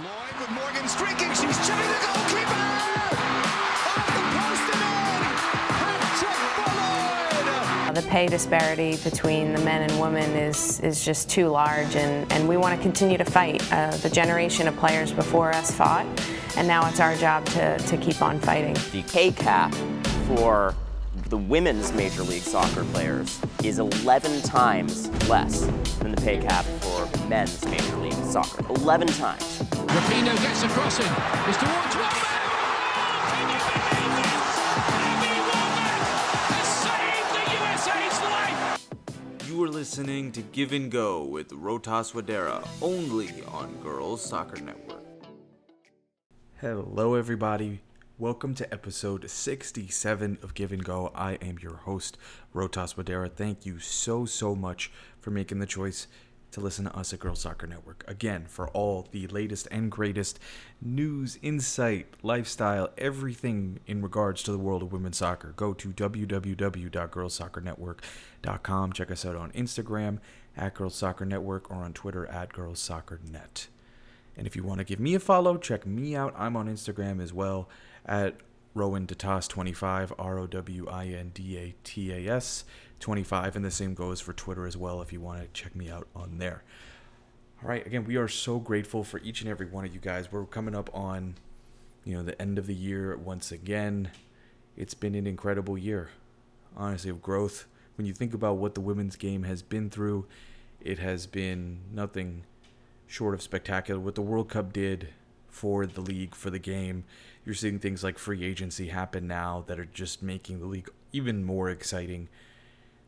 Lloyd with Morgan streaking. She's chipping the goalkeeper. Off the post and in. Hat for Lloyd. The pay disparity between the men and women is, is just too large, and, and we want to continue to fight. Uh, the generation of players before us fought, and now it's our job to, to keep on fighting. The pay cap for the women's Major League Soccer players is 11 times less than the pay cap for men's Major League Soccer. 11 times. Rapinoe gets a crossing. It's towards Wambach. Can you believe this? Abby Wambach has saved the USA's life. You are listening to Give and Go with Rohtas Wadera, only on Girls Soccer Network. Hello, everybody. Welcome to episode 67 of Give and Go. I am your host, Rohtas Wadera. Thank you so, so much for making the choice to listen to us at Girls Soccer Network. Again, for all the latest and greatest news, insight, lifestyle, everything in regards to the world of women's soccer, go to www.girlssoccernetwork.com. Check us out on Instagram at Girls Soccer Network or on Twitter at Girls Soccer Net. And if you want to give me a follow, check me out. I'm on Instagram as well at Rowan Datas 25, R O W I N D A T A S 25. And the same goes for Twitter as well if you want to check me out on there. All right, again, we are so grateful for each and every one of you guys. We're coming up on, you know, the end of the year once again. It's been an incredible year, honestly, of growth. When you think about what the women's game has been through, it has been nothing short of spectacular. What the World Cup did for the league, for the game, you're seeing things like free agency happen now that are just making the league even more exciting.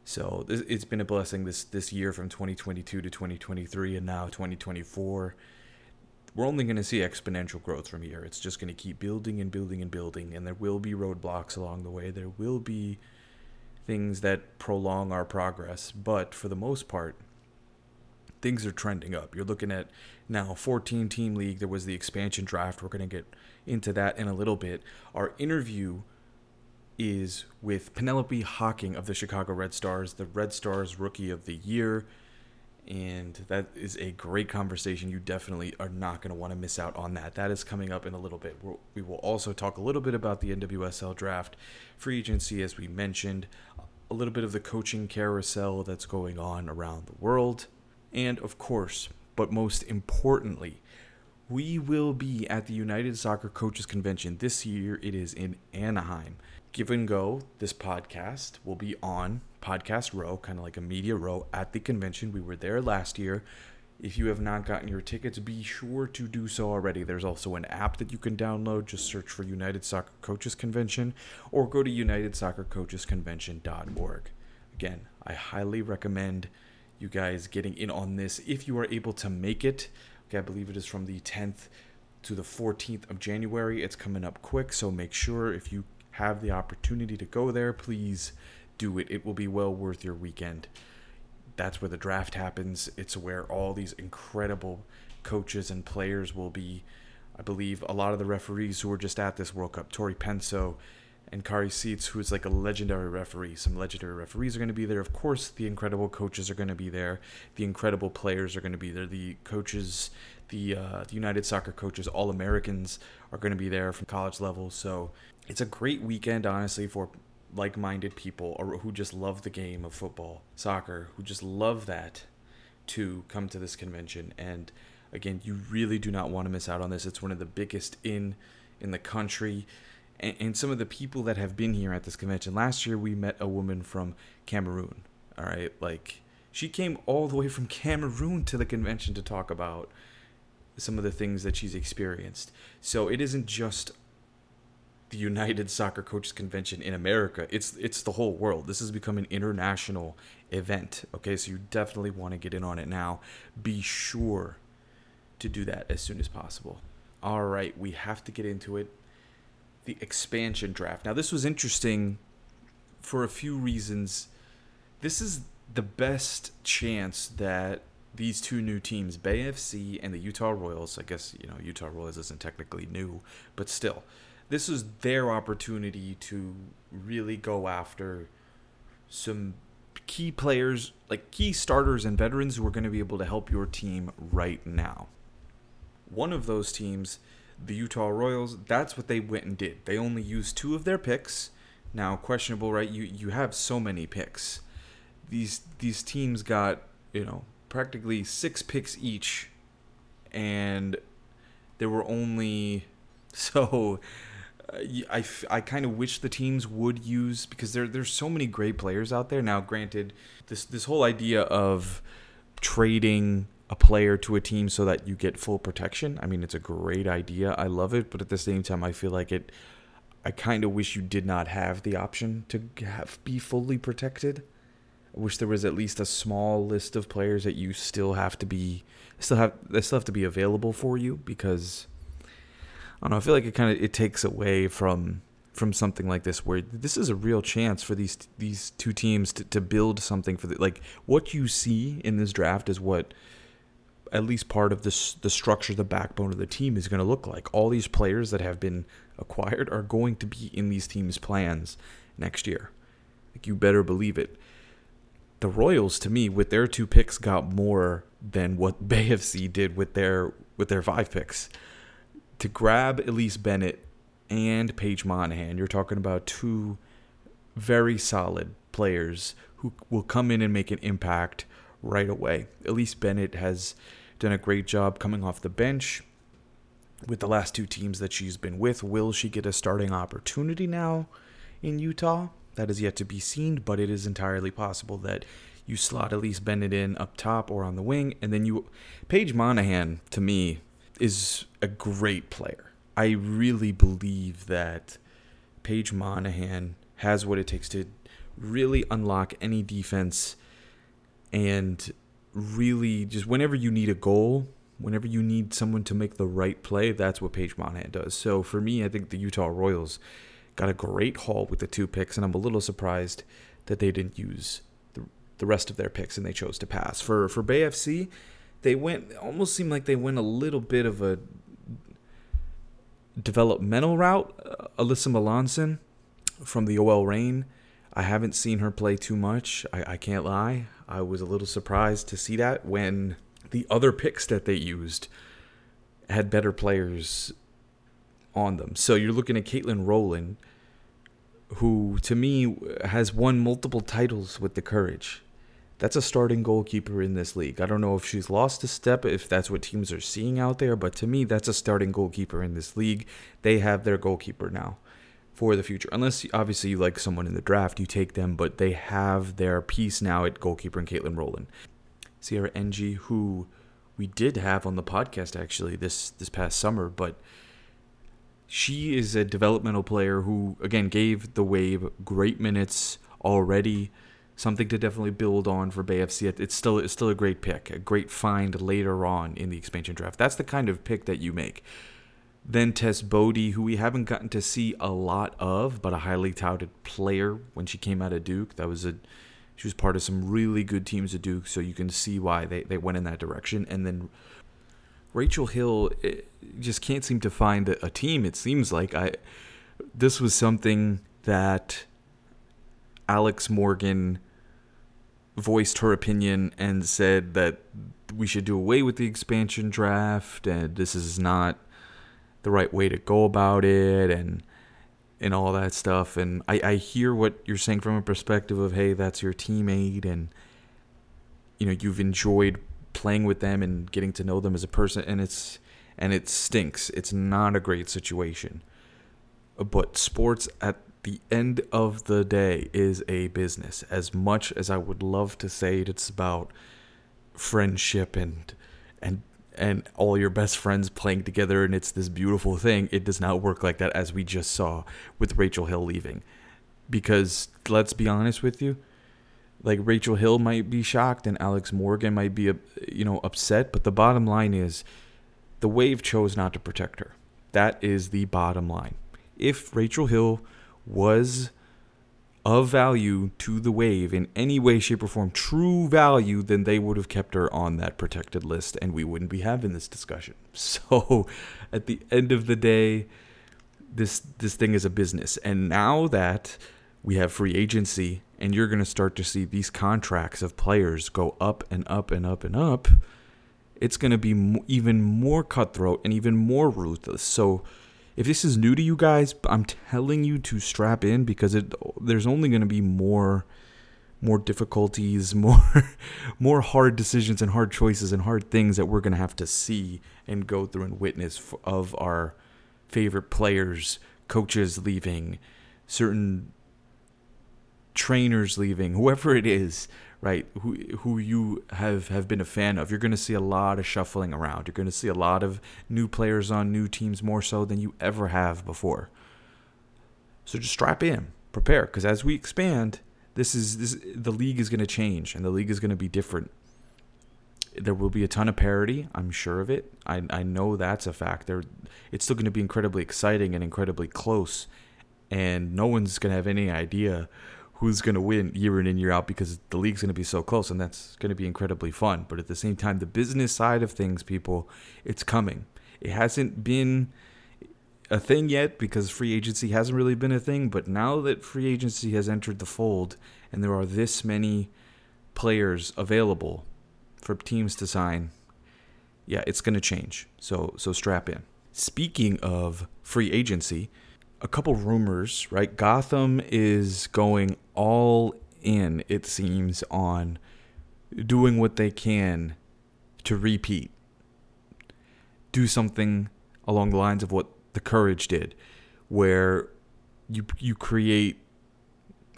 So it's been a blessing this this year from 2022 to 2023 and now 2024. We're only going to see exponential growth from here. It's just going to keep building and building and building, and there will be roadblocks along the way. There will be things that prolong our progress, but for the most part, things are trending up. You're looking at now 14 team league. There was the expansion draft. We're going to get into that in a little bit. Our interview is with Penelope Hocking of the Chicago Red Stars, the Red Stars Rookie of the Year. And that is a great conversation. You definitely are not going to want to miss out on that. That is coming up in a little bit. We'll, we will also talk a little bit about the NWSL draft, free agency, as we mentioned, a little bit of the coaching carousel that's going on around the world. And of course, but most importantly, we will be at the United Soccer Coaches Convention. This year it is in Anaheim. Give and Go, this podcast, will be on Podcast Row, kind of like a media row at the convention. We were there last year. If you have not gotten your tickets, be sure to do so already. There's also an app that you can download. Just search for United Soccer Coaches Convention or go to unitedsoccercoachesconvention.org. Again, I highly recommend you guys getting in on this if you are able to make it. Okay, I believe it is from the 10th to the 14th of January. It's coming up quick, so make sure if you have the opportunity to go there, please do it. It will be well worth your weekend. That's where the draft happens. It's where all these incredible coaches and players will be. I believe a lot of the referees who were just at this World Cup, Tori Penso and Kari Seitz, who is like a legendary referee. Some legendary referees are going to be there. Of course, the incredible coaches are going to be there. The incredible players are going to be there. The coaches, the uh, the United Soccer coaches, all Americans are going to be there from college level. So it's a great weekend, honestly, for like-minded people or who just love the game of football, soccer, who just love that to come to this convention. And again, you really do not want to miss out on this. It's one of the biggest in in the country and, and some of the people that have been here at this convention. Last year, we met a woman from Cameroon. All right, like she came all the way from Cameroon to the convention to talk about some of the things that she's experienced. So it isn't just the United Soccer Coaches Convention in America. It's it's the whole world. This has become an international event. Okay, so you definitely want to get in on it now. Be sure to do that as soon as possible. All right, we have to get into it the expansion draft. Now, this was interesting for a few reasons. This is the best chance that these two new teams, Bay FC and the Utah Royals, I guess, you know, Utah Royals isn't technically new, but still, this is their opportunity to really go after some key players, like key starters and veterans who are going to be able to help your team right now. one of those teams, the Utah Royals, that's what they went and did. They only used two of their picks. Now, questionable, right? You you have so many picks. These these teams got, you know, practically six picks each and there were only so uh, I, I kind of wish the teams would use because there there's so many great players out there. Now granted this this whole idea of trading a player to a team so that you get full protection I mean it's a great idea. I love it but at the same time I feel like it I kind of wish you did not have the option to have be fully protected I wish there was at least a small list of players that you still have to be still have they still have to be available for you because I don't know. I feel like it kind of it takes away from from something like this where this is a real chance for these these two teams to, to build something for the like what you see in this draft is what at least part of this the structure the backbone of the team is going to look like all these players that have been acquired are going to be in these teams plans next year like you better believe it the Royals to me with their two picks got more than what Bay FC did with their with their five picks. To grab Elise Bennett and Paige Monaghan, you're talking about two very solid players who will come in and make an impact right away. Elise Bennett has done a great job coming off the bench with the last two teams that she's been with. Will she get a starting opportunity now in Utah? That is yet to be seen, but it is entirely possible that you slot Elise Bennett in up top or on the wing, and then you. Paige Monaghan, to me, is a great player. I really believe that Paige Monaghan has what it takes to really unlock any defense and really just whenever you need a goal, whenever you need someone to make the right play, that's what Paige Monaghan does. So for me, I think the Utah Royals got a great haul with the two picks, and I'm a little surprised that they didn't use the, the rest of their picks and they chose to pass. For for Bay FC, they went almost seemed like they went a little bit of a developmental route. Uh, Alyssa Malonson from the OL Reign. I haven't seen her play too much. I, I can't lie. I was a little surprised to see that when the other picks that they used had better players on them. So you're looking at Katelyn Rowland, who to me has won multiple titles with the Courage. That's a starting goalkeeper in this league. I don't know if she's lost a step, if that's what teams are seeing out there, but to me, that's a starting goalkeeper in this league. They have their goalkeeper now for the future. Unless obviously you like someone in the draft, you take them, but they have their piece now at goalkeeper and Katelyn Rowland. Sierra Enge, who we did have on the podcast actually this this past summer, but she is a developmental player who again gave the wave great minutes already something to definitely build on for Bay FC. It's still it's still a great pick, a great find later on in the expansion draft. That's the kind of pick that you make. Then Tess Boade, who we haven't gotten to see a lot of, but a highly touted player when she came out of Duke. That was a she was part of some really good teams at Duke, so you can see why they, they went in that direction. And then Rachel Hill eh, just can't seem to find a, team. It seems like I this was something that Alex Morgan voiced her opinion and said that we should do away with the expansion draft and this is not the right way to go about it and and all that stuff and I, I hear what you're saying from a perspective of hey that's your teammate and you know you've enjoyed playing with them and getting to know them as a person and it's and it stinks. It's not a great situation. But sports at the end of the day is a business. As much as i would love to say it's about friendship and and and all your best friends playing together and it's this beautiful thing it does not work like that as we just saw with rachel hill leaving. Because let's be honest with you like Rachel Hill might be shocked and Alex Morgan might be uh, you know upset, but the bottom line is the Wave chose not to protect her. That is the bottom line. If Rachel Hill was of value to the Wave in any way, shape, or form, true value, then they would have kept her on that protected list and we wouldn't be having this discussion. So at the end of the day, this this thing is a business. And now that we have free agency and you're going to start to see these contracts of players go up and up and up and up it's going to be mo- even more cutthroat and even more ruthless. So if this is new to you guys, I'm telling you to strap in because it there's only going to be more more difficulties, more more hard decisions and hard choices and hard things that we're going to have to see and go through and witness of our favorite players, coaches leaving, certain trainers leaving, whoever it is, right? Who who you have have been a fan of. You're going to see a lot of shuffling around. You're going to see a lot of new players on new teams more so than you ever have before. So just strap in, prepare because as we expand, this is this the league is going to change and the league is going to be different. There will be a ton of parity, I'm sure of it. I I know that's a fact. There it's still going to be incredibly exciting and incredibly close and no one's going to have any idea who's going to win year in and year out because the league's going to be so close and that's going to be incredibly fun. But at the same time, the business side of things, people, it's coming. It hasn't been a thing yet because free agency hasn't really been a thing. But now that free agency has entered the fold and there are this many players available for teams to sign, yeah, it's going to change. So so strap in. Speaking of free agency, a couple rumors, right? Gotham is going all in, it seems, on doing what they can to repeat. Do something along the lines of what the Courage did, where you you create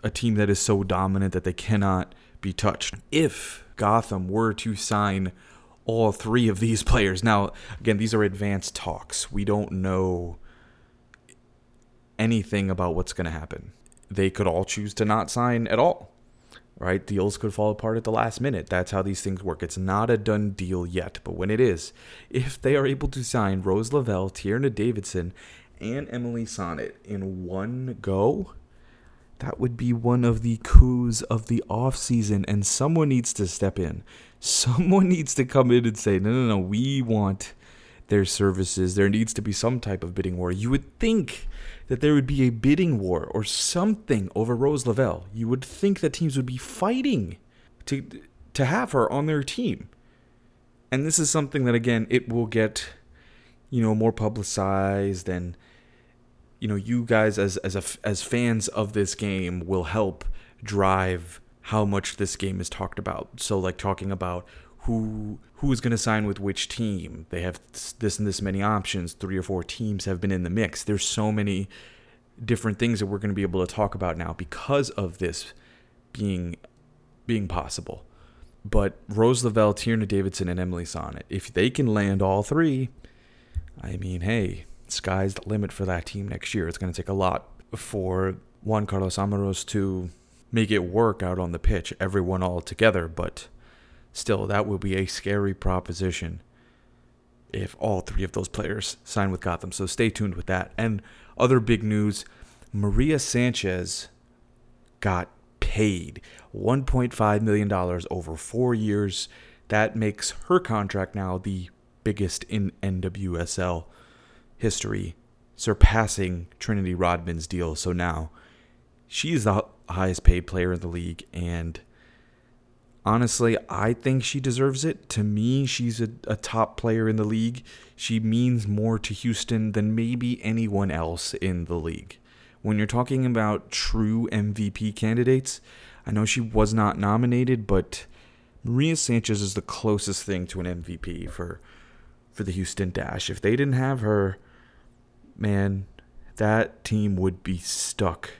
a team that is so dominant that they cannot be touched. If Gotham were to sign all three of these players, now again, these are advanced talks. We don't know anything about what's going to happen. They could all choose to not sign at all, right? Deals could fall apart at the last minute. That's how these things work. It's not a done deal yet, but when it is, if they are able to sign Rose Lavelle, Tierney Davidson, and Emily Sonnett in one go, that would be one of the coups of the off season, and someone needs to step in. Someone needs to come in and say, no, no, no, we want their services. There needs to be some type of bidding war. You would think that there would be a bidding war or something over Rose Lavelle. You would think that teams would be fighting to to have her on their team. And this is something that again it will get you know more publicized and you know you guys as as a, as fans of this game will help drive how much this game is talked about. So like talking about who who is going to sign with which team. They have this and this many options. Three or four teams have been in the mix. There's so many different things that we're going to be able to talk about now because of this being being possible. But Rose Lavelle, Tierney Davidson, and Emily Sonnett, if they can land all three, I mean, hey, sky's the limit for that team next year. It's going to take a lot for Juan Carlos Amorós to make it work out on the pitch, everyone all together, but Still, that will be a scary proposition if all three of those players sign with Gotham. So stay tuned with that. And other big news Maria Sanchez got paid $1.5 million over four years. That makes her contract now the biggest in NWSL history, surpassing Trinity Rodman's deal. So now she's the highest paid player in the league. And honestly, I think she deserves it. To me, she's a, a, top player in the league. She means more to Houston than maybe anyone else in the league. When you're talking about true MVP candidates, I know she was not nominated, but Maria Sanchez is the closest thing to an MVP for for the Houston Dash. If they didn't have her, man, that team would be stuck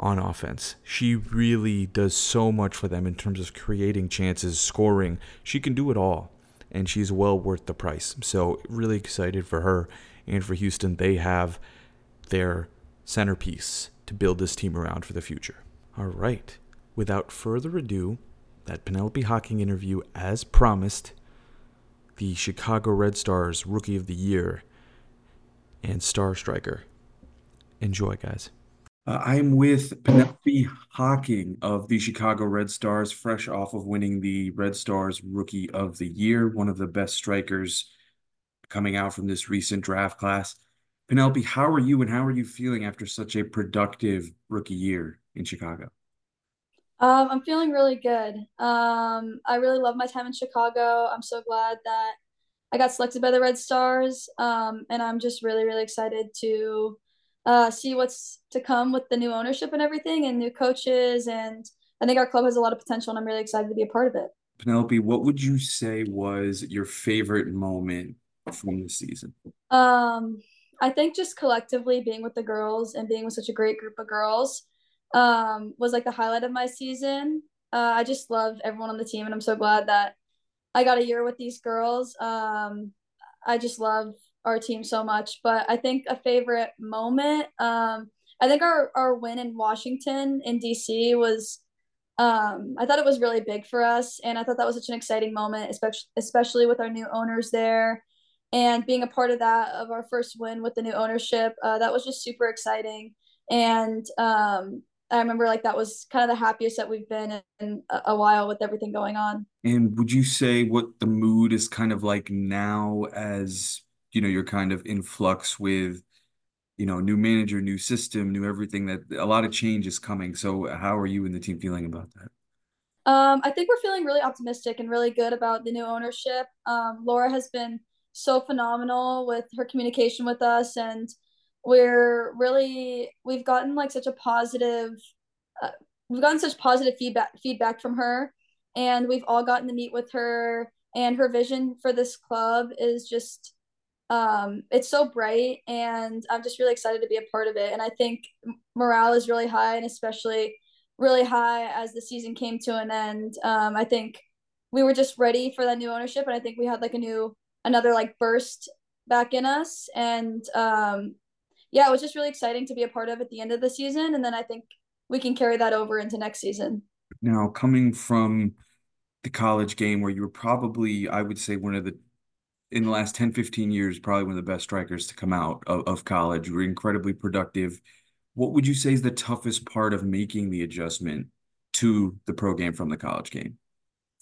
on offense. She really does so much for them in terms of creating chances, scoring. She can do it all, and she's well worth the price. So, really excited for her and for Houston. They have their centerpiece to build this team around for the future. All right. Without further ado, that Penelope Hocking interview, as promised, the Chicago Red Stars Rookie of the Year and Star Striker. Enjoy, guys. Uh, I'm with Penelope Hocking of the Chicago Red Stars, fresh off of winning the Red Stars Rookie of the Year, one of the best strikers coming out from this recent draft class. Penelope, how are you and how are you feeling after such a productive rookie year in Chicago? Um, I'm feeling really good. Um, I really love my time in Chicago. I'm so glad that I got selected by the Red Stars. Um, and I'm just really, really excited to uh, see what's to come with the new ownership and everything and new coaches. And I think our club has a lot of potential and I'm really excited to be a part of it. Penelope, what would you say was your favorite moment from the season? Um, I think just collectively being with the girls and being with such a great group of girls um, was like the highlight of my season. Uh, I just love everyone on the team, and I'm so glad that I got a year with these girls. Um, I just love our team so much. But I think a favorite moment, um, I think our, our win in Washington in DC was, um, I thought it was really big for us. And I thought that was such an exciting moment, especially, especially with our new owners there and being a part of that of our first win with the new ownership uh, that was just super exciting and um, i remember like that was kind of the happiest that we've been in a while with everything going on and would you say what the mood is kind of like now as you know you're kind of in flux with you know new manager new system new everything that a lot of change is coming so how are you and the team feeling about that um, I think we're feeling really optimistic and really good about the new ownership. Um, Laura has been so phenomenal with her communication with us and we're really we've gotten like such a positive uh, we've gotten such positive feedback feedback from her and we've all gotten to meet with her and her vision for this club is just um it's so bright and i'm just really excited to be a part of it. And i think morale is really high and especially really high as the season came to an end. Um i think we were just ready for that new ownership and i think we had like a new another like burst back in us. And um yeah it was just really exciting to be a part of at the end of the season and then i think we can carry that over into next season. Now coming from the college game where you were probably i would say one of the in the last 10 15 years probably one of the best strikers to come out of, of college were incredibly productive what would you say is the toughest part of making the adjustment to the pro game from the college game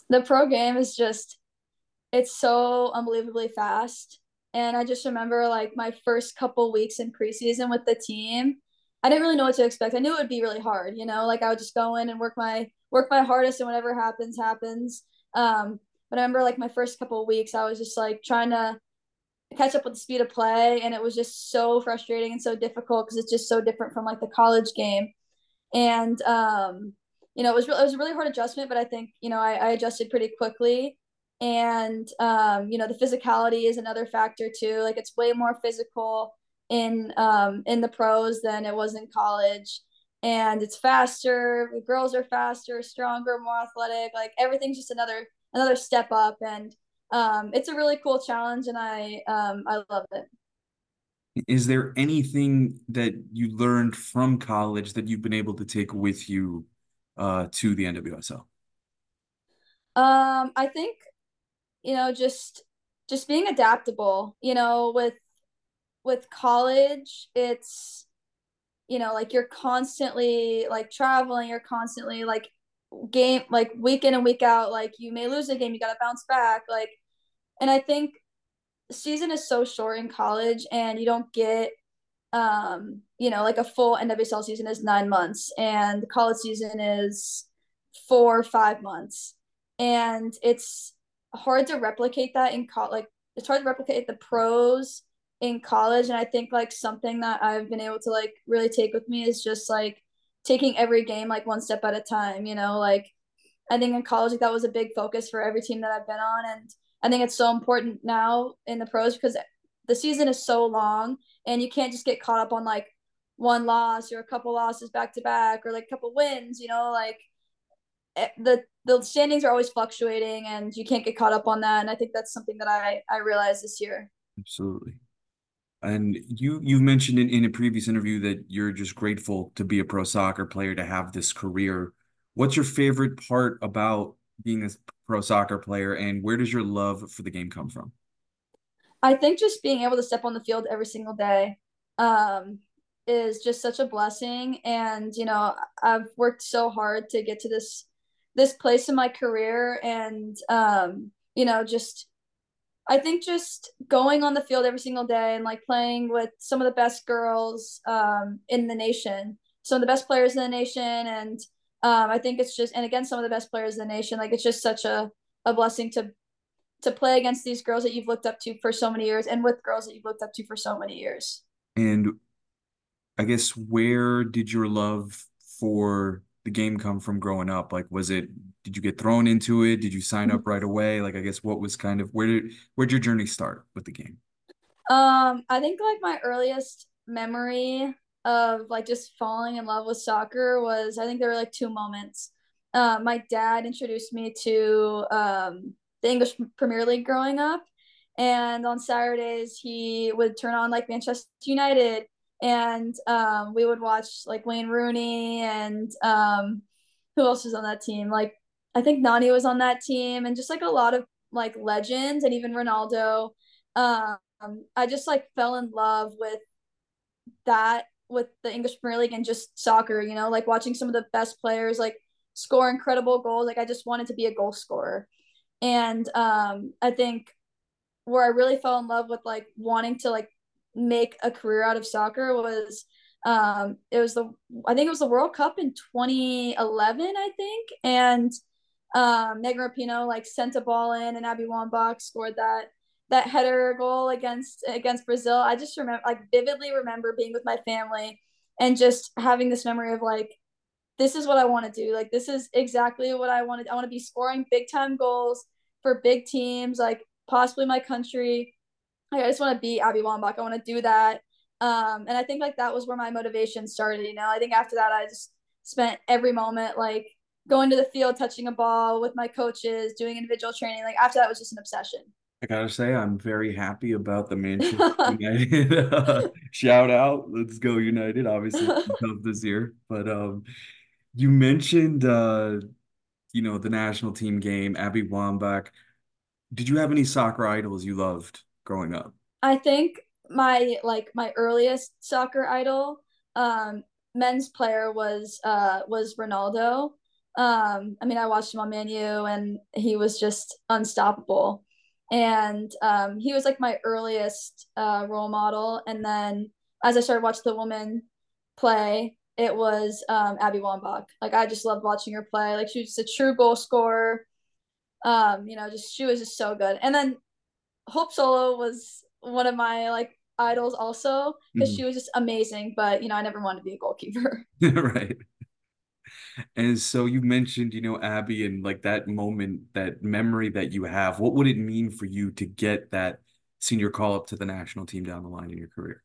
the pro game is just it's so unbelievably fast. And I just remember like my first couple weeks in preseason with the team, I didn't really know what to expect. I knew it would be really hard, you know, like I would just go in and work my work my hardest and whatever happens happens. Um, but I remember like my first couple of weeks, I was just like trying to catch up with the speed of play, and it was just so frustrating and so difficult because it's just so different from like the college game. And um, you know, it was re- it was a really hard adjustment, but I think you know I, I adjusted pretty quickly. And um, you know the physicality is another factor too. Like it's way more physical in um, in the pros than it was in college. And it's faster the girls are faster stronger more athletic like everything's just another another step up and um, it's a really cool challenge and i um, i love it. Is there anything that you learned from college that you've been able to take with you uh, to the nwsl um, i think you know just just being adaptable you know with with college it's you know like you're constantly like traveling you're constantly like game like week in and week out like you may lose a game you got to bounce back like and i think season is so short in college and you don't get um you know like a full nwsl season is nine months and the college season is four five months and it's hard to replicate that in college. Like it's hard to replicate the pros in college, and I think like something that I've been able to like really take with me is just like taking every game like one step at a time. You know, like I think in college like, that was a big focus for every team that I've been on, and I think it's so important now in the pros because the season is so long, and you can't just get caught up on like one loss or a couple losses back to back or like a couple wins. You know, like eh, the the standings are always fluctuating and you can't get caught up on that and i think that's something that i i realized this year absolutely and you you've mentioned in, in a previous interview that you're just grateful to be a pro soccer player to have this career. What's your favorite part about being a pro soccer player and where does your love for the game come from? I think just being able to step on the field every single day um, is just such a blessing. And you know i've worked so hard to get to this this place in my career and um, you know just I think just going on the field every single day and like playing with some of the best girls um, in the nation, some of the best players in the nation, and Um, I think it's just and against some of the best players in the nation, like it's just such a a blessing to to play against these girls that you've looked up to for so many years and with girls that you've looked up to for so many years. And I guess where did your love for the game come from growing up? Like, was it, did you get thrown into it? Did you sign up right away? Like, I guess what was kind of, where did, where'd your journey start with the game? Um, I think like my earliest memory of like just falling in love with soccer was, I think there were like two moments. Uh, my dad introduced me to um, the English Premier League growing up. And on Saturdays, he would turn on like Manchester United and um, we would watch like Wayne Rooney and um, who else was on that team? Like I think Nani was on that team, and just like a lot of like legends and even Ronaldo. Um, I just like fell in love with that with the English Premier League and just soccer. You know, like watching some of the best players like score incredible goals. Like I just wanted to be a goal scorer, and um, I think where I really fell in love with like wanting to like make a career out of soccer was um it was the I think it was the World Cup in 2011 I think and um Megan Rapinoe like sent a ball in and Abby Wambach scored that that header goal against against Brazil I just remember like vividly remember being with my family and just having this memory of like this is what I want to do like this is exactly what I wanted I want to be scoring big time goals for big teams like possibly my country like, I just want to be Abby Wambach. I want to do that. Um, and I think like that was where my motivation started. You know, I think after that, I just spent every moment like going to the field, touching a ball with my coaches, doing individual training. Like after that was just an obsession. I gotta say, I'm very happy about the Manchester United uh, shout out. Let's go United! Obviously, tough this year, but um, you mentioned uh, you know, the national team game, Abby Wambach. Did you have any soccer idols you loved? growing up? I think my like my earliest soccer idol um men's player was uh was Ronaldo. Um I mean I watched him on Man U and he was just unstoppable. And um he was like my earliest uh role model and then as I started watching the woman play, it was um Abby Wambach. Like I just loved watching her play. Like she was just a true goal scorer. Um, you know, just she was just so good. And then Hope Solo was one of my like idols also because mm-hmm. she was just amazing. But you know, I never wanted to be a goalkeeper. right. And so you mentioned, you know, Abby and like that moment, that memory that you have. What would it mean for you to get that senior call up to the national team down the line in your career?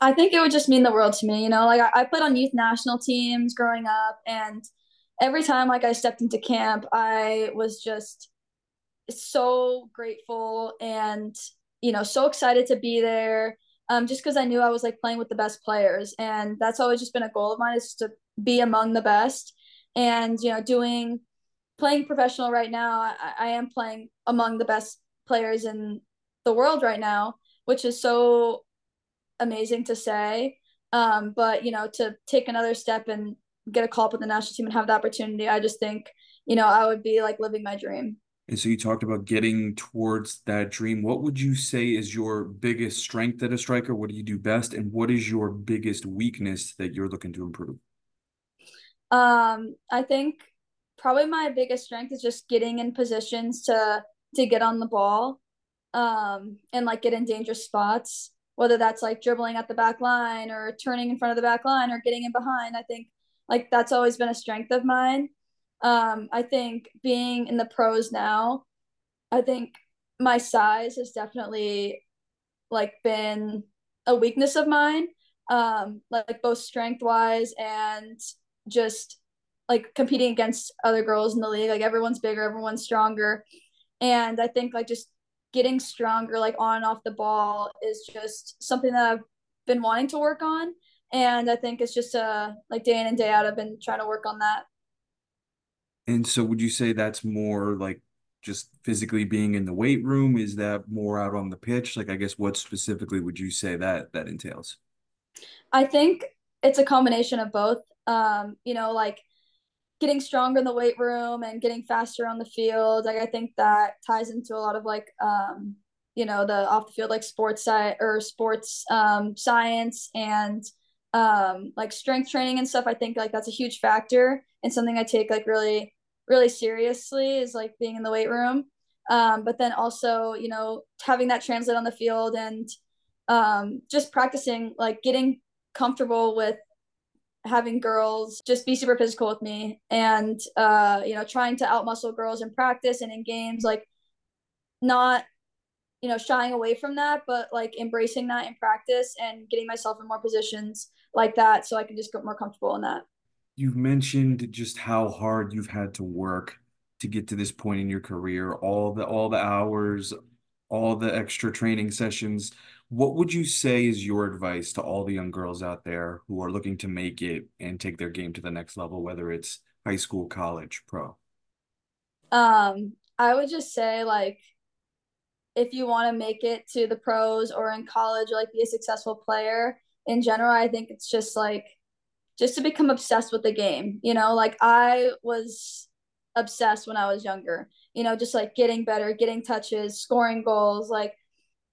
I think it would just mean the world to me. You know, like I, I played on youth national teams growing up, and every time like I stepped into camp, I was just so grateful and you know so excited to be there um, just because I knew I was like playing with the best players, and that's always just been a goal of mine is to be among the best. And you know, doing playing professional right now, I, I am playing among the best players in the world right now, which is so amazing to say. Um, but you know, to take another step and get a call up with the national team and have the opportunity, I just think you know I would be like living my dream. And so you talked about getting towards that dream. What would you say is your biggest strength at a striker? What do you do best? And what is your biggest weakness that you're looking to improve? Um, I think probably my biggest strength is just getting in positions to to get on the ball um and like get in dangerous spots whether that's like dribbling at the back line or turning in front of the back line or getting in behind i think like that's always been a strength of mine um, I think being in the pros now, I think my size has definitely like been a weakness of mine. Um, like both strength wise and just like competing against other girls in the league. Like everyone's bigger, everyone's stronger. And I think like just getting stronger like on and off the ball is just something that I've been wanting to work on. And I think it's just uh like day in and day out I've been trying to work on that. And so would you say that's more like just physically being in the weight room? Is that more out on the pitch? Like I guess what specifically would you say that that entails? I think it's a combination of both. Um, you know, like getting stronger in the weight room and getting faster on the field. Like I think that ties into a lot of like um, you know, the off the field like sports or sports um science and um, like strength training and stuff. I think like that's a huge factor and something I take like really, really seriously is like being in the weight room. Um, but then also, you know, having that translate on the field and um, just practicing, like getting comfortable with having girls just be super physical with me and uh, you know trying to outmuscle girls in practice and in games like not you know shying away from that but like embracing that in practice and getting myself in more positions like that so i can just get more comfortable in that. You've mentioned just how hard you've had to work to get to this point in your career all the all the hours all the extra training sessions what would you say is your advice to all the young girls out there who are looking to make it and take their game to the next level, whether it's high school, college, pro? Um, I would just say like if you want to make it to the pros or in college or like be a successful player in general, I think it's just like just to become obsessed with the game. You know, like I was obsessed when I was younger, you know, just like getting better, getting touches, scoring goals, like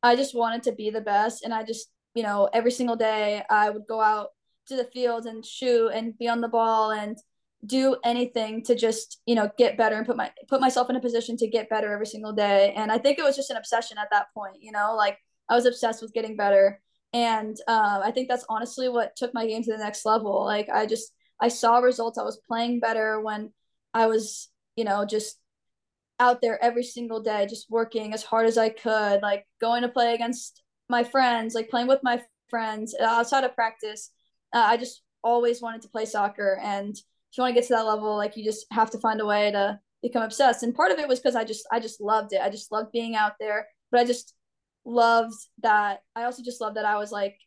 I just wanted to be the best. And I just, you know, every single day I would go out to the field and shoot and be on the ball and do anything to just, you know, get better and put my put myself in a position to get better every single day. And I think it was just an obsession at that point, you know, like I was obsessed with getting better. And um, I think that's honestly what took my game to the next level. Like I just I saw results. I was playing better when I was, you know, just out there every single day, just working as hard as I could, like going to play against my friends, like playing with my friends uh, outside of practice. Uh, I just always wanted to play soccer. And if you want to get to that level, like you just have to find a way to become obsessed. And part of it was because I just, I just loved it. I just loved being out there, but I just loved that. I also just loved that I was like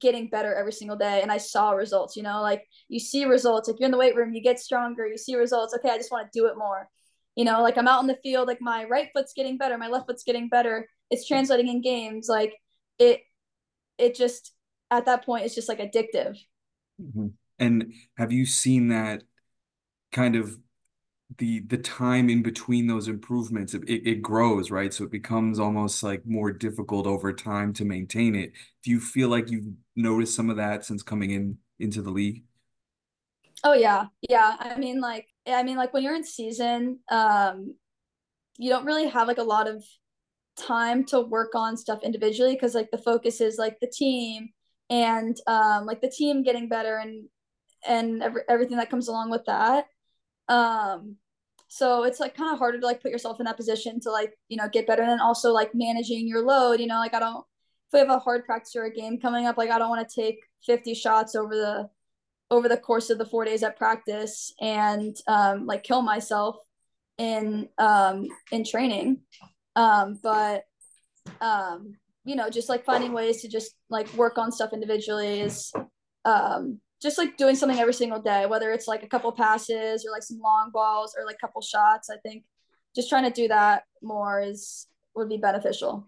getting better every single day and I saw results, you know, like you see results, like you're in the weight room, you get stronger, you see results. Okay, I just want to do it more you know like i'm out in the field like my right foot's getting better my left foot's getting better. It's translating in games. Like it it just at that point it's just like addictive. Mm-hmm. and have you seen that kind of the the time in between those improvements it, it grows right? So it becomes almost like more difficult over time to maintain it. Do you feel like you've noticed some of that since coming in into the league? Oh yeah. Yeah. I mean like I mean, like when you're in season, um, you don't really have like a lot of time to work on stuff individually because like the focus is like the team and um, like the team getting better and and every, everything that comes along with that. Um, so it's like kind of harder to like put yourself in that position to like you know get better and then also like managing your load. You know, like I don't if we have a hard practice or a game coming up, like I don't want to take 50 shots over the over the course of the four days at practice and um, like kill myself in um, in training. Um, but um, you know, just like finding ways to just like work on stuff individually is um, just like doing something every single day, whether it's like a couple passes or like some long balls or like couple shots. I think just trying to do that more is would be beneficial.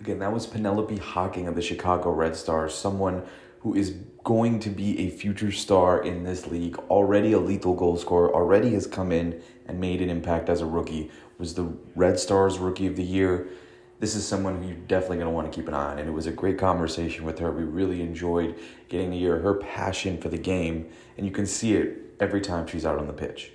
Again, that was Penelope Hocking of the Chicago Red Stars, someone who is going to be a future star in this league, already a lethal goal scorer, already has come in and made an impact as a rookie, was the Red Stars Rookie of the Year. This is someone who you're definitely going to want to keep an eye on. And it was a great conversation with her. We really enjoyed getting to hear her passion for the game, and you can see it every time she's out on the pitch.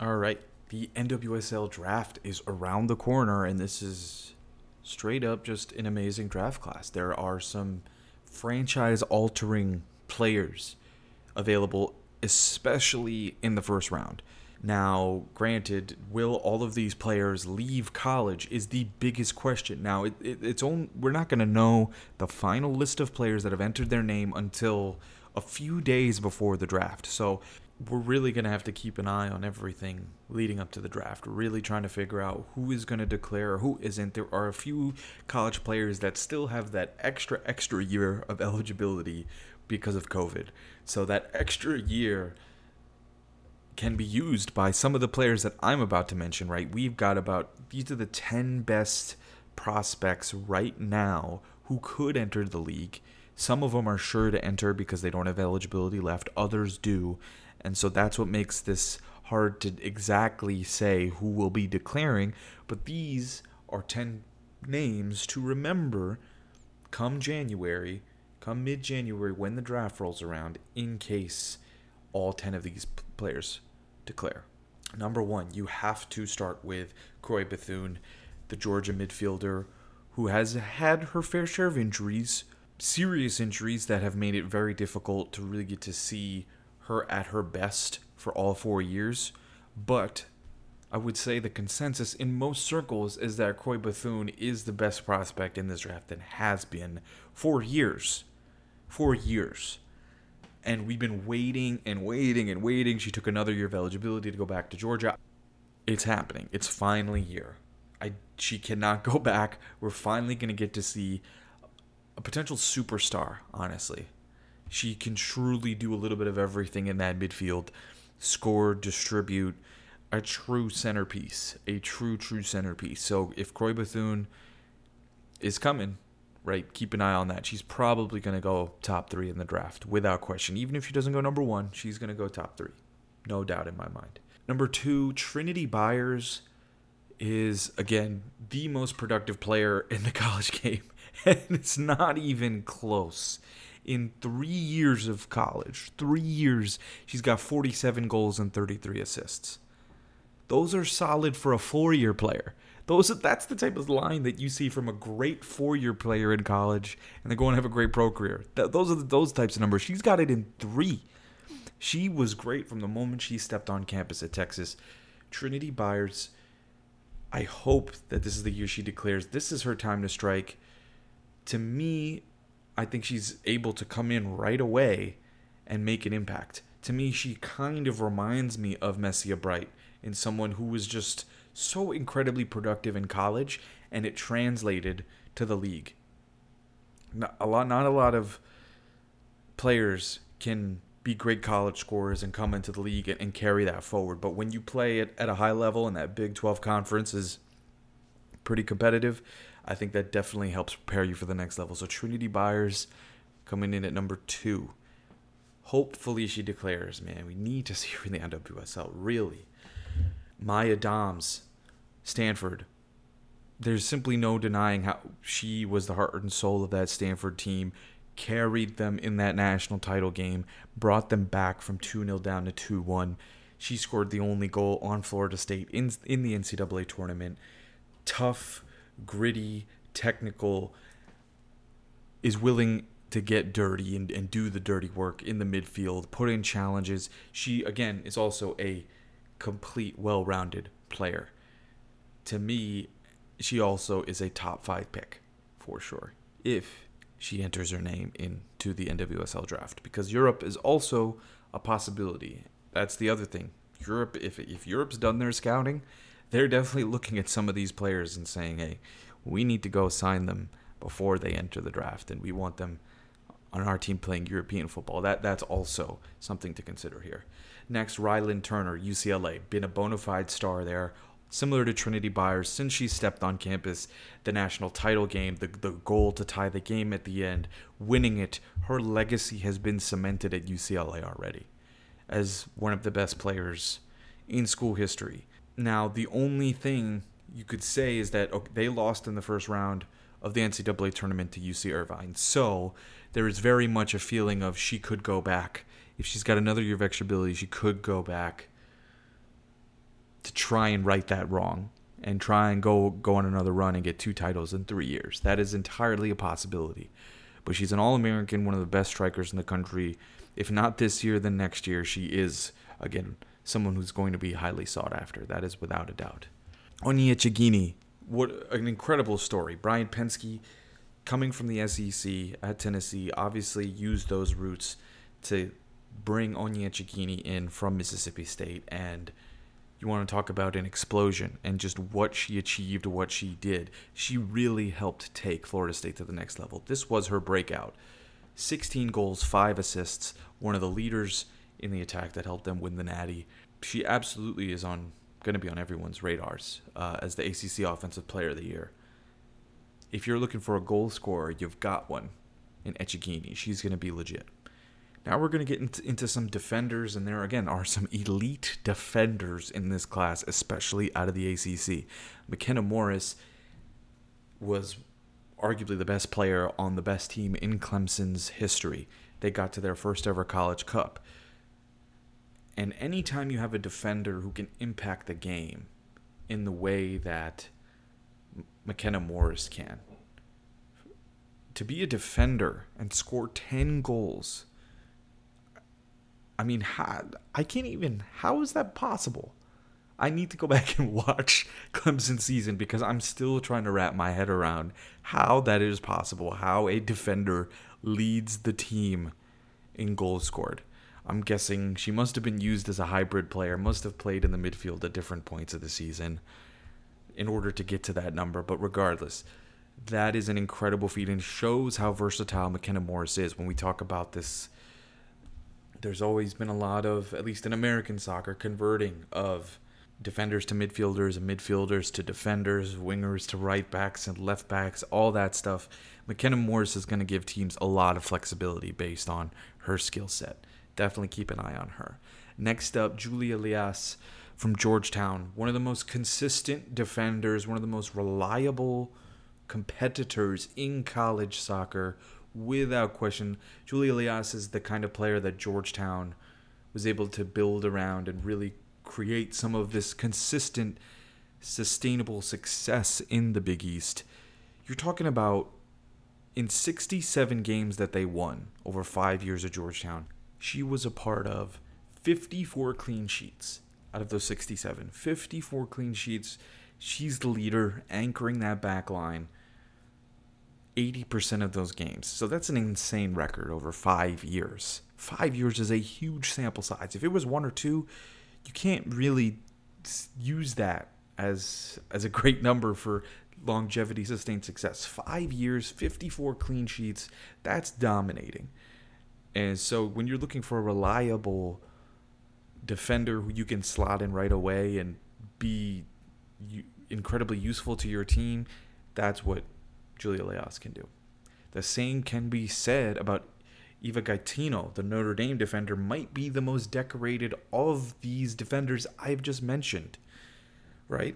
All right. The NWSL draft is around the corner, and this is straight up just an amazing draft class. There are some franchise altering players available, especially in the first round. Now, granted, will all of these players leave college is the biggest question. Now, it, it, it's only, we're not going to know the final list of players that have entered their name until a few days before the draft. So we're really going to have to keep an eye on everything leading up to the draft. We're really trying to figure out who is going to declare or who isn't. There are a few college players that still have that extra, extra year of eligibility because of COVID. So that extra year can be used by some of the players that I'm about to mention, right? We've got about, these are the 10 best prospects right now who could enter the league. Some of them are sure to enter because they don't have eligibility left, others do. And so that's what makes this hard to exactly say who will be declaring. But these are 10 names to remember come January, come mid January when the draft rolls around in case all 10 of these players declare. Number one, you have to start with Croix Bethune, the Georgia midfielder who has had her fair share of injuries, serious injuries that have made it very difficult to really get to see her at her best for all four years. But I would say the consensus in most circles is that Croix Bethune is the best prospect in this draft and has been for years. For years. And we've been waiting and waiting and waiting. She took another year of eligibility to go back to Georgia. It's happening. It's finally here. I she cannot go back. We're finally to get to see a potential superstar, honestly. She can truly do a little bit of everything in that midfield. Score, distribute, a true centerpiece, a true true centerpiece. So if Croix Bethune is coming, right, keep an eye on that. She's probably going to go top three in the draft without question. Even if she doesn't go number one, she's going to go top three, no doubt in my mind. Number two, Trinity Byars is again the most productive player in the college game, and it's not even close. In three years of college, three years, she's got 47 goals and 33 assists. Those are solid for a four-year player. Those that's the type of line that you see from a great four-year player in college, and they go and have a great pro career. Th- those are the, those types of numbers. She's got it in three. She was great from the moment she stepped on campus at Texas. Trinity Byars. I hope that this is the year she declares this is her time to strike. To me, I think she's able to come in right away and make an impact. To me, she kind of reminds me of Messiah Bright in someone who was just so incredibly productive in college and it translated to the league. Not a lot not a lot of players can be great college scorers and come into the league and, and carry that forward. But when you play it at a high level and that Big 12 conference is pretty competitive, I think that definitely helps prepare you for the next level. So Trinity Byars coming in at number two. Hopefully she declares, man, we need to see her in the NWSL, really. Maya Doms, Stanford. There's simply no denying how she was the heart and soul of that Stanford team, carried them in that national title game, brought them back from 2 0 down to 2 1. She scored the only goal on Florida State in, in the NCAA tournament. Tough, gritty, technical, is willing to get dirty and, and do the dirty work in the midfield, put in challenges. She, again, is also a complete, well rounded player. To me, she also is a top five pick for sure if she enters her name into the NWSL draft because Europe is also a possibility. That's the other thing. Europe, if, if Europe's done their scouting, they're definitely looking at some of these players and saying, hey, we need to go sign them before they enter the draft, and we want them on our team playing European football. That that's also something to consider here. Next, Reilyn Turner, UCLA, been a bona fide star there. Similar to Trinity Byars, since she stepped on campus, the national title game, the, the goal to tie the game at the end, winning it, her legacy has been cemented at UCLA already as one of the best players in school history. Now, the only thing you could say is that okay, they lost in the first round of the NCAA tournament to UC Irvine. So there is very much a feeling of she could go back. If she's got another year of extra ability, she could go back to try and right that wrong and try and go go on another run and get two titles in three years. That is entirely a possibility. But she's an All American, one of the best strikers in the country. If not this year, then next year. She is again someone who's going to be highly sought after. That is without a doubt. Onyi Echegini, what an incredible story. Brian Pensky, coming from the SEC at Tennessee, obviously used those roots to bring Onyi Echegini in from Mississippi State. And you want to talk about an explosion and just what she achieved, what she did. She really helped take Florida State to the next level. This was her breakout. 16 goals, 5 assists, one of the leaders in the attack that helped them win the Natty. She absolutely is on going to be on everyone's radars uh, as the ACC Offensive Player of the Year. If you're looking for a goal scorer, you've got one in Echegini. She's going to be legit. Now we're going to get into, into some defenders, and there again are some elite defenders in this class, especially out of the ACC. McKenna Morris was arguably the best player on the best team in Clemson's history. They got to their first ever college cup. And anytime you have a defender who can impact the game in the way that McKenna Morris can, to be a defender and score 10 goals, I mean, how, I can't even, how is that possible? I need to go back and watch Clemson season because I'm still trying to wrap my head around how that is possible, how a defender leads the team in goals scored. I'm guessing she must have been used as a hybrid player, must have played in the midfield at different points of the season in order to get to that number. But regardless, that is an incredible feat and shows how versatile McKenna Morris is when we talk about this. There's always been a lot of, at least in American soccer, converting of defenders to midfielders and midfielders to defenders, wingers to right backs and left backs, all that stuff. McKenna Morris is going to give teams a lot of flexibility based on her skill set. Definitely keep an eye on her. Next up, Julia Leas from Georgetown, one of the most consistent defenders, one of the most reliable competitors in college soccer, without question. Julia Leas is the kind of player that Georgetown was able to build around and really create some of this consistent, sustainable success in the Big East. You're talking about in 67 games that they won over five years at Georgetown, she was a part of 54 clean sheets out of those 67. 54 clean sheets. She's the leader, anchoring that back line 80% of those games. So that's an insane record over five years. Five years is a huge sample size. If it was one or two, you can't really use that as as a great number for longevity sustained success. 5 years, 54 clean sheets, that's dominating. And so when you're looking for a reliable defender who you can slot in right away and be incredibly useful to your team, that's what Julia Leas can do. The same can be said about Eva Gaetino, the Notre Dame defender, might be the most decorated of these defenders I've just mentioned. Right?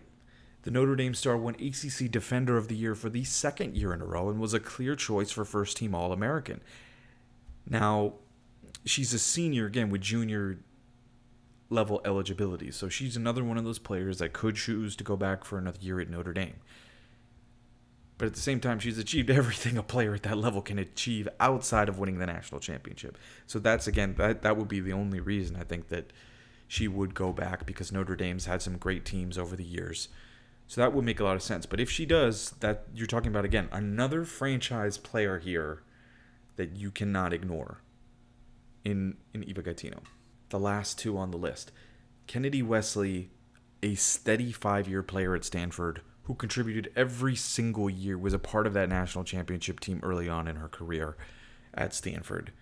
The Notre Dame star won ACC Defender of the Year for the second year in a row and was a clear choice for first team All American. Now, she's a senior again with junior level eligibility, so she's another one of those players that could choose to go back for another year at Notre Dame. But at the same time, she's achieved everything a player at that level can achieve outside of winning the national championship. So that's again that that would be the only reason I think that she would go back because Notre Dame's had some great teams over the years. So that would make a lot of sense. But if she does, that you're talking about again another franchise player here that you cannot ignore in in Eva Gaetino. The last two on the list. Kennedy Wesley, a steady five year player at Stanford who contributed every single year, was a part of that national championship team early on in her career at Stanford.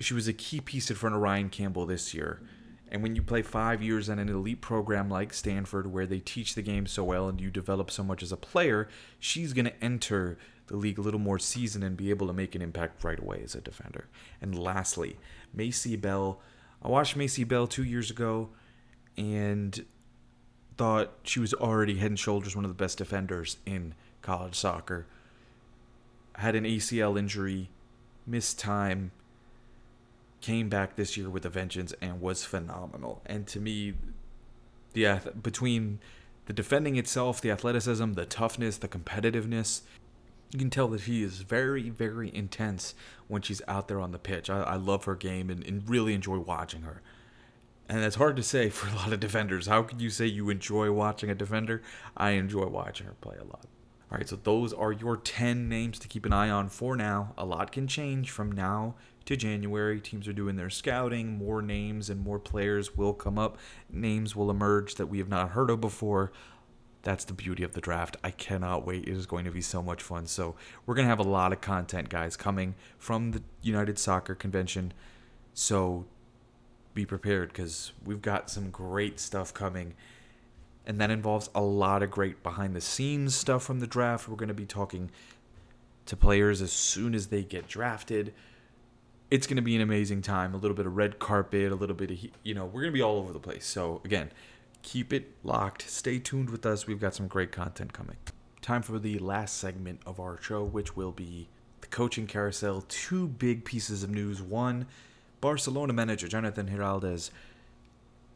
She was a key piece in front of Ryan Campbell this year. And when you play five years in an elite program like Stanford, where they teach the game so well and you develop so much as a player, she's going to enter the league a little more seasoned and be able to make an impact right away as a defender. And lastly, Maycee Bell. I watched Maycee Bell two years ago, and thought she was already head and shoulders one of the best defenders in college soccer. Had an ACL injury, missed time, came back this year with a vengeance and was phenomenal. And to me, the between the defending itself, the athleticism, the toughness, the competitiveness, you can tell that she is very, very intense when she's out there on the pitch. I, I love her game and, and really enjoy watching her. And that's hard to say for a lot of defenders. How could you say you enjoy watching a defender? I enjoy watching her play a lot. All right, so those are your 10 names to keep an eye on for now. A lot can change from now to January. Teams are doing their scouting, more names and more players will come up. Names will emerge that we have not heard of before. That's the beauty of the draft. I cannot wait. It is going to be so much fun. So, we're going to have a lot of content, guys, coming from the United Soccer Convention. So, be prepared because we've got some great stuff coming. And that involves a lot of great behind the scenes stuff from the draft. We're going to be talking to players as soon as they get drafted. It's going to be an amazing time. A little bit of red carpet, a little bit of, you know, we're going to be all over the place. So, again, keep it locked. Stay tuned with us. We've got some great content coming. time for the last segment of our show, which will be the coaching carousel. Two big pieces of news. One, Barcelona manager Jonathan Giraldez.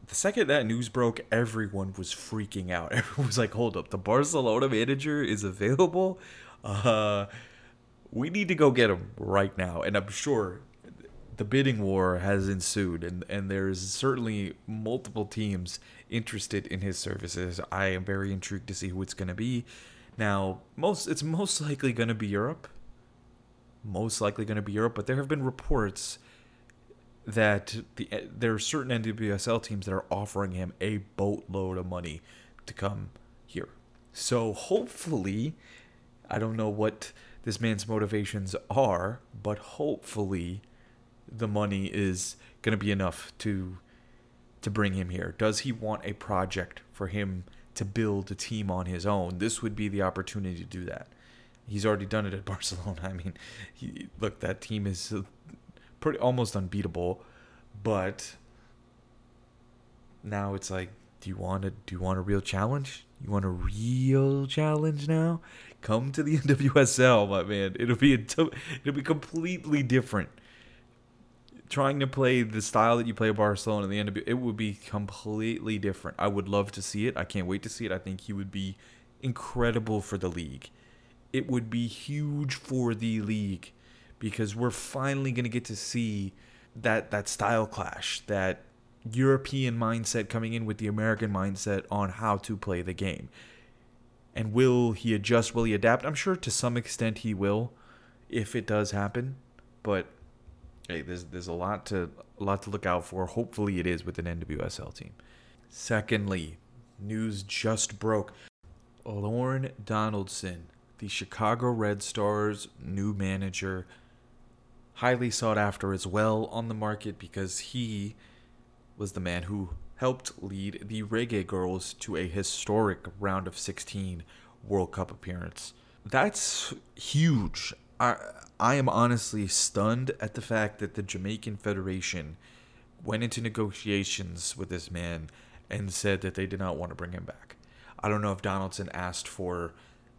The second that news broke, everyone was freaking out. Everyone was like, "Hold up, the Barcelona manager is available. Uh, we need to go get him right now." And I'm sure the bidding war has ensued, and and there's certainly multiple teams interested in his services. I am very intrigued to see who it's going to be. Now, most it's most likely going to be Europe. Most likely going to be Europe, but there have been reports that the there are certain NWSL teams that are offering him a boatload of money to come here. So hopefully, I don't know what this man's motivations are, but hopefully the money is going to be enough to to bring him here. Does he want a project for him to build a team on his own? This would be the opportunity to do that. He's already done it at Barcelona. I mean, he, look, that team is pretty almost unbeatable, but now it's like, do you want to do you want a real challenge? You want a real challenge now? Come to the NWSL, my man. It'll be a it'll be completely different. Trying to play the style that you play Barcelona in the NW, it would be completely different. I would love to see it. I can't wait to see it. I think he would be incredible for the league. It would be huge for the league because we're finally going to get to see that that style clash, that European mindset coming in with the American mindset on how to play the game. And will he adjust? Will he adapt? I'm sure to some extent he will, if it does happen. But hey, there's there's a lot to a lot to look out for. Hopefully, it is with an NWSL team. Secondly, news just broke: Lorne Donaldson, the Chicago Red Stars' new manager, highly sought after as well on the market because he was the man who helped lead the Reggae Girlz to a historic round of 16 World Cup appearance. That's huge. I I am honestly stunned at the fact that the Jamaican Federation went into negotiations with this man and said that they did not want to bring him back. I don't know if Donaldson asked for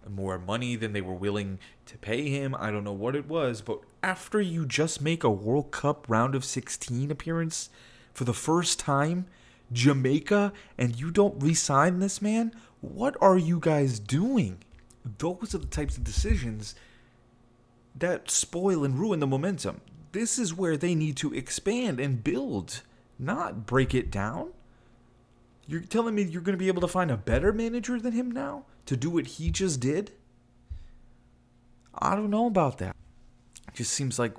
more money than they were willing to pay him. I don't know what it was, but after you just make a World Cup round of 16 appearance for the first time, Jamaica, and you don't re sign this man, what are you guys doing? Those are the types of decisions that spoil and ruin the momentum. This is where they need to expand and build, not break it down. You're telling me you're going to be able to find a better manager than him now to do what he just did? I don't know about that. It just seems like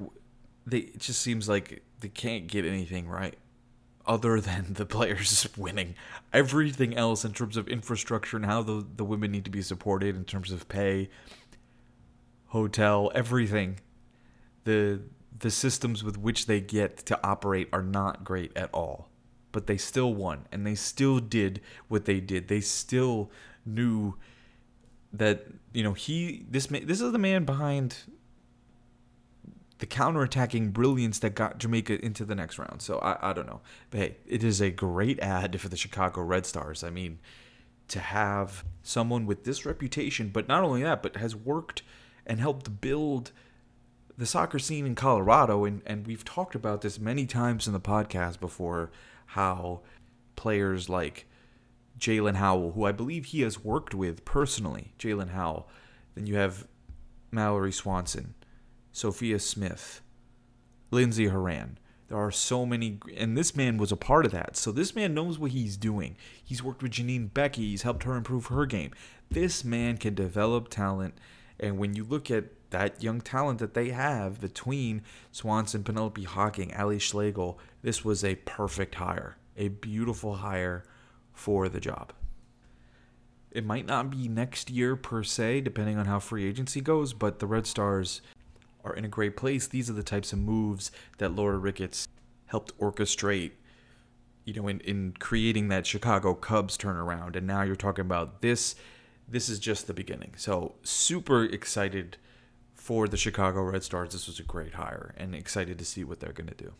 they it just seems like they can't get anything right other than the players winning. Everything else in terms of infrastructure and how the the women need to be supported in terms of pay, hotel, everything. The the systems with which they get to operate are not great at all. But they still won and they still did what they did. They still knew that you know he this this is the man behind the counterattacking brilliance that got Jamaica into the next round. So I, I don't know. But hey, it is a great ad for the Chicago Red Stars. I mean, to have someone with this reputation, but not only that, but has worked and helped build the soccer scene in Colorado. And, and we've talked about this many times in the podcast before how players like Jaelin Howell, who I believe he has worked with personally, Jaelin Howell. Then you have Mallory Swanson, Sophia Smith, Lindsey Horan. There are so many, and this man was a part of that. So this man knows what he's doing. He's worked with Janine Beckie. He's helped her improve her game. This man can develop talent, and when you look at that young talent that they have between Swanson, Penelope Hocking, Ally Schlegel, this was a perfect hire, a beautiful hire for the job. It might not be next year per se, depending on how free agency goes, but the Red Stars are in a great place. These are the types of moves that Laura Ricketts helped orchestrate, you know, in, in creating that Chicago Cubs turnaround. And now you're talking about this. This is just the beginning. So super excited for the Chicago Red Stars. This was a great hire and excited to see what they're going to do.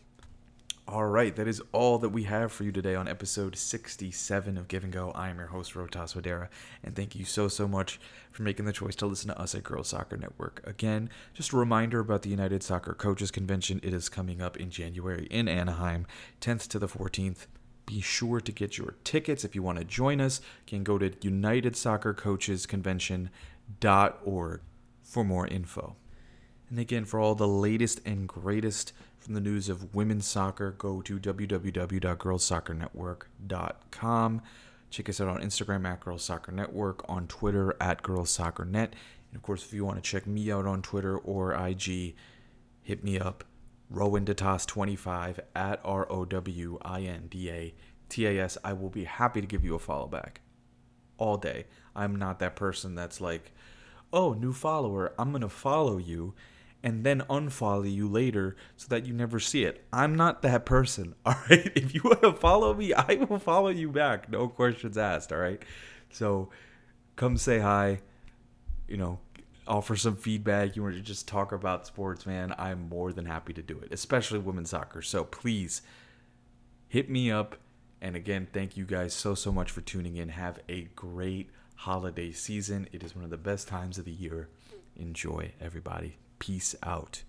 All right, that is all that we have for you today on episode 67 of Give n' Go. I am your host, Rohtas Wadera, and thank you so, so much for making the choice to listen to us at Girls Soccer Network. Again, just a reminder about the United Soccer Coaches Convention. It is coming up in January in Anaheim, 10th to the 14th. Be sure to get your tickets if you want to join us. You can go to unitedsoccercoachesconvention.org for more info. And again, for all the latest and greatest from the news of women's soccer, go to www.girlssoccernetwork.com. Check us out on Instagram at Girls Soccer Network, on Twitter at Girls Soccer Net. And of course, if you want to check me out on Twitter or IG, hit me up, Rowindatas25 at R O W I N D A T A S. I will be happy to give you a follow back all day. I'm not that person that's like, oh, new follower, I'm going to follow you and then unfollow you later so that you never see it. I'm not that person. All right. If you want to follow me, I will follow you back. No questions asked. All right. So come say hi. You know, offer some feedback. You want to just talk about sports, man. I'm more than happy to do it, especially women's soccer. So please hit me up. And again, thank you guys so, so much for tuning in. Have a great holiday season. It is one of the best times of the year. Enjoy, everybody. Peace out.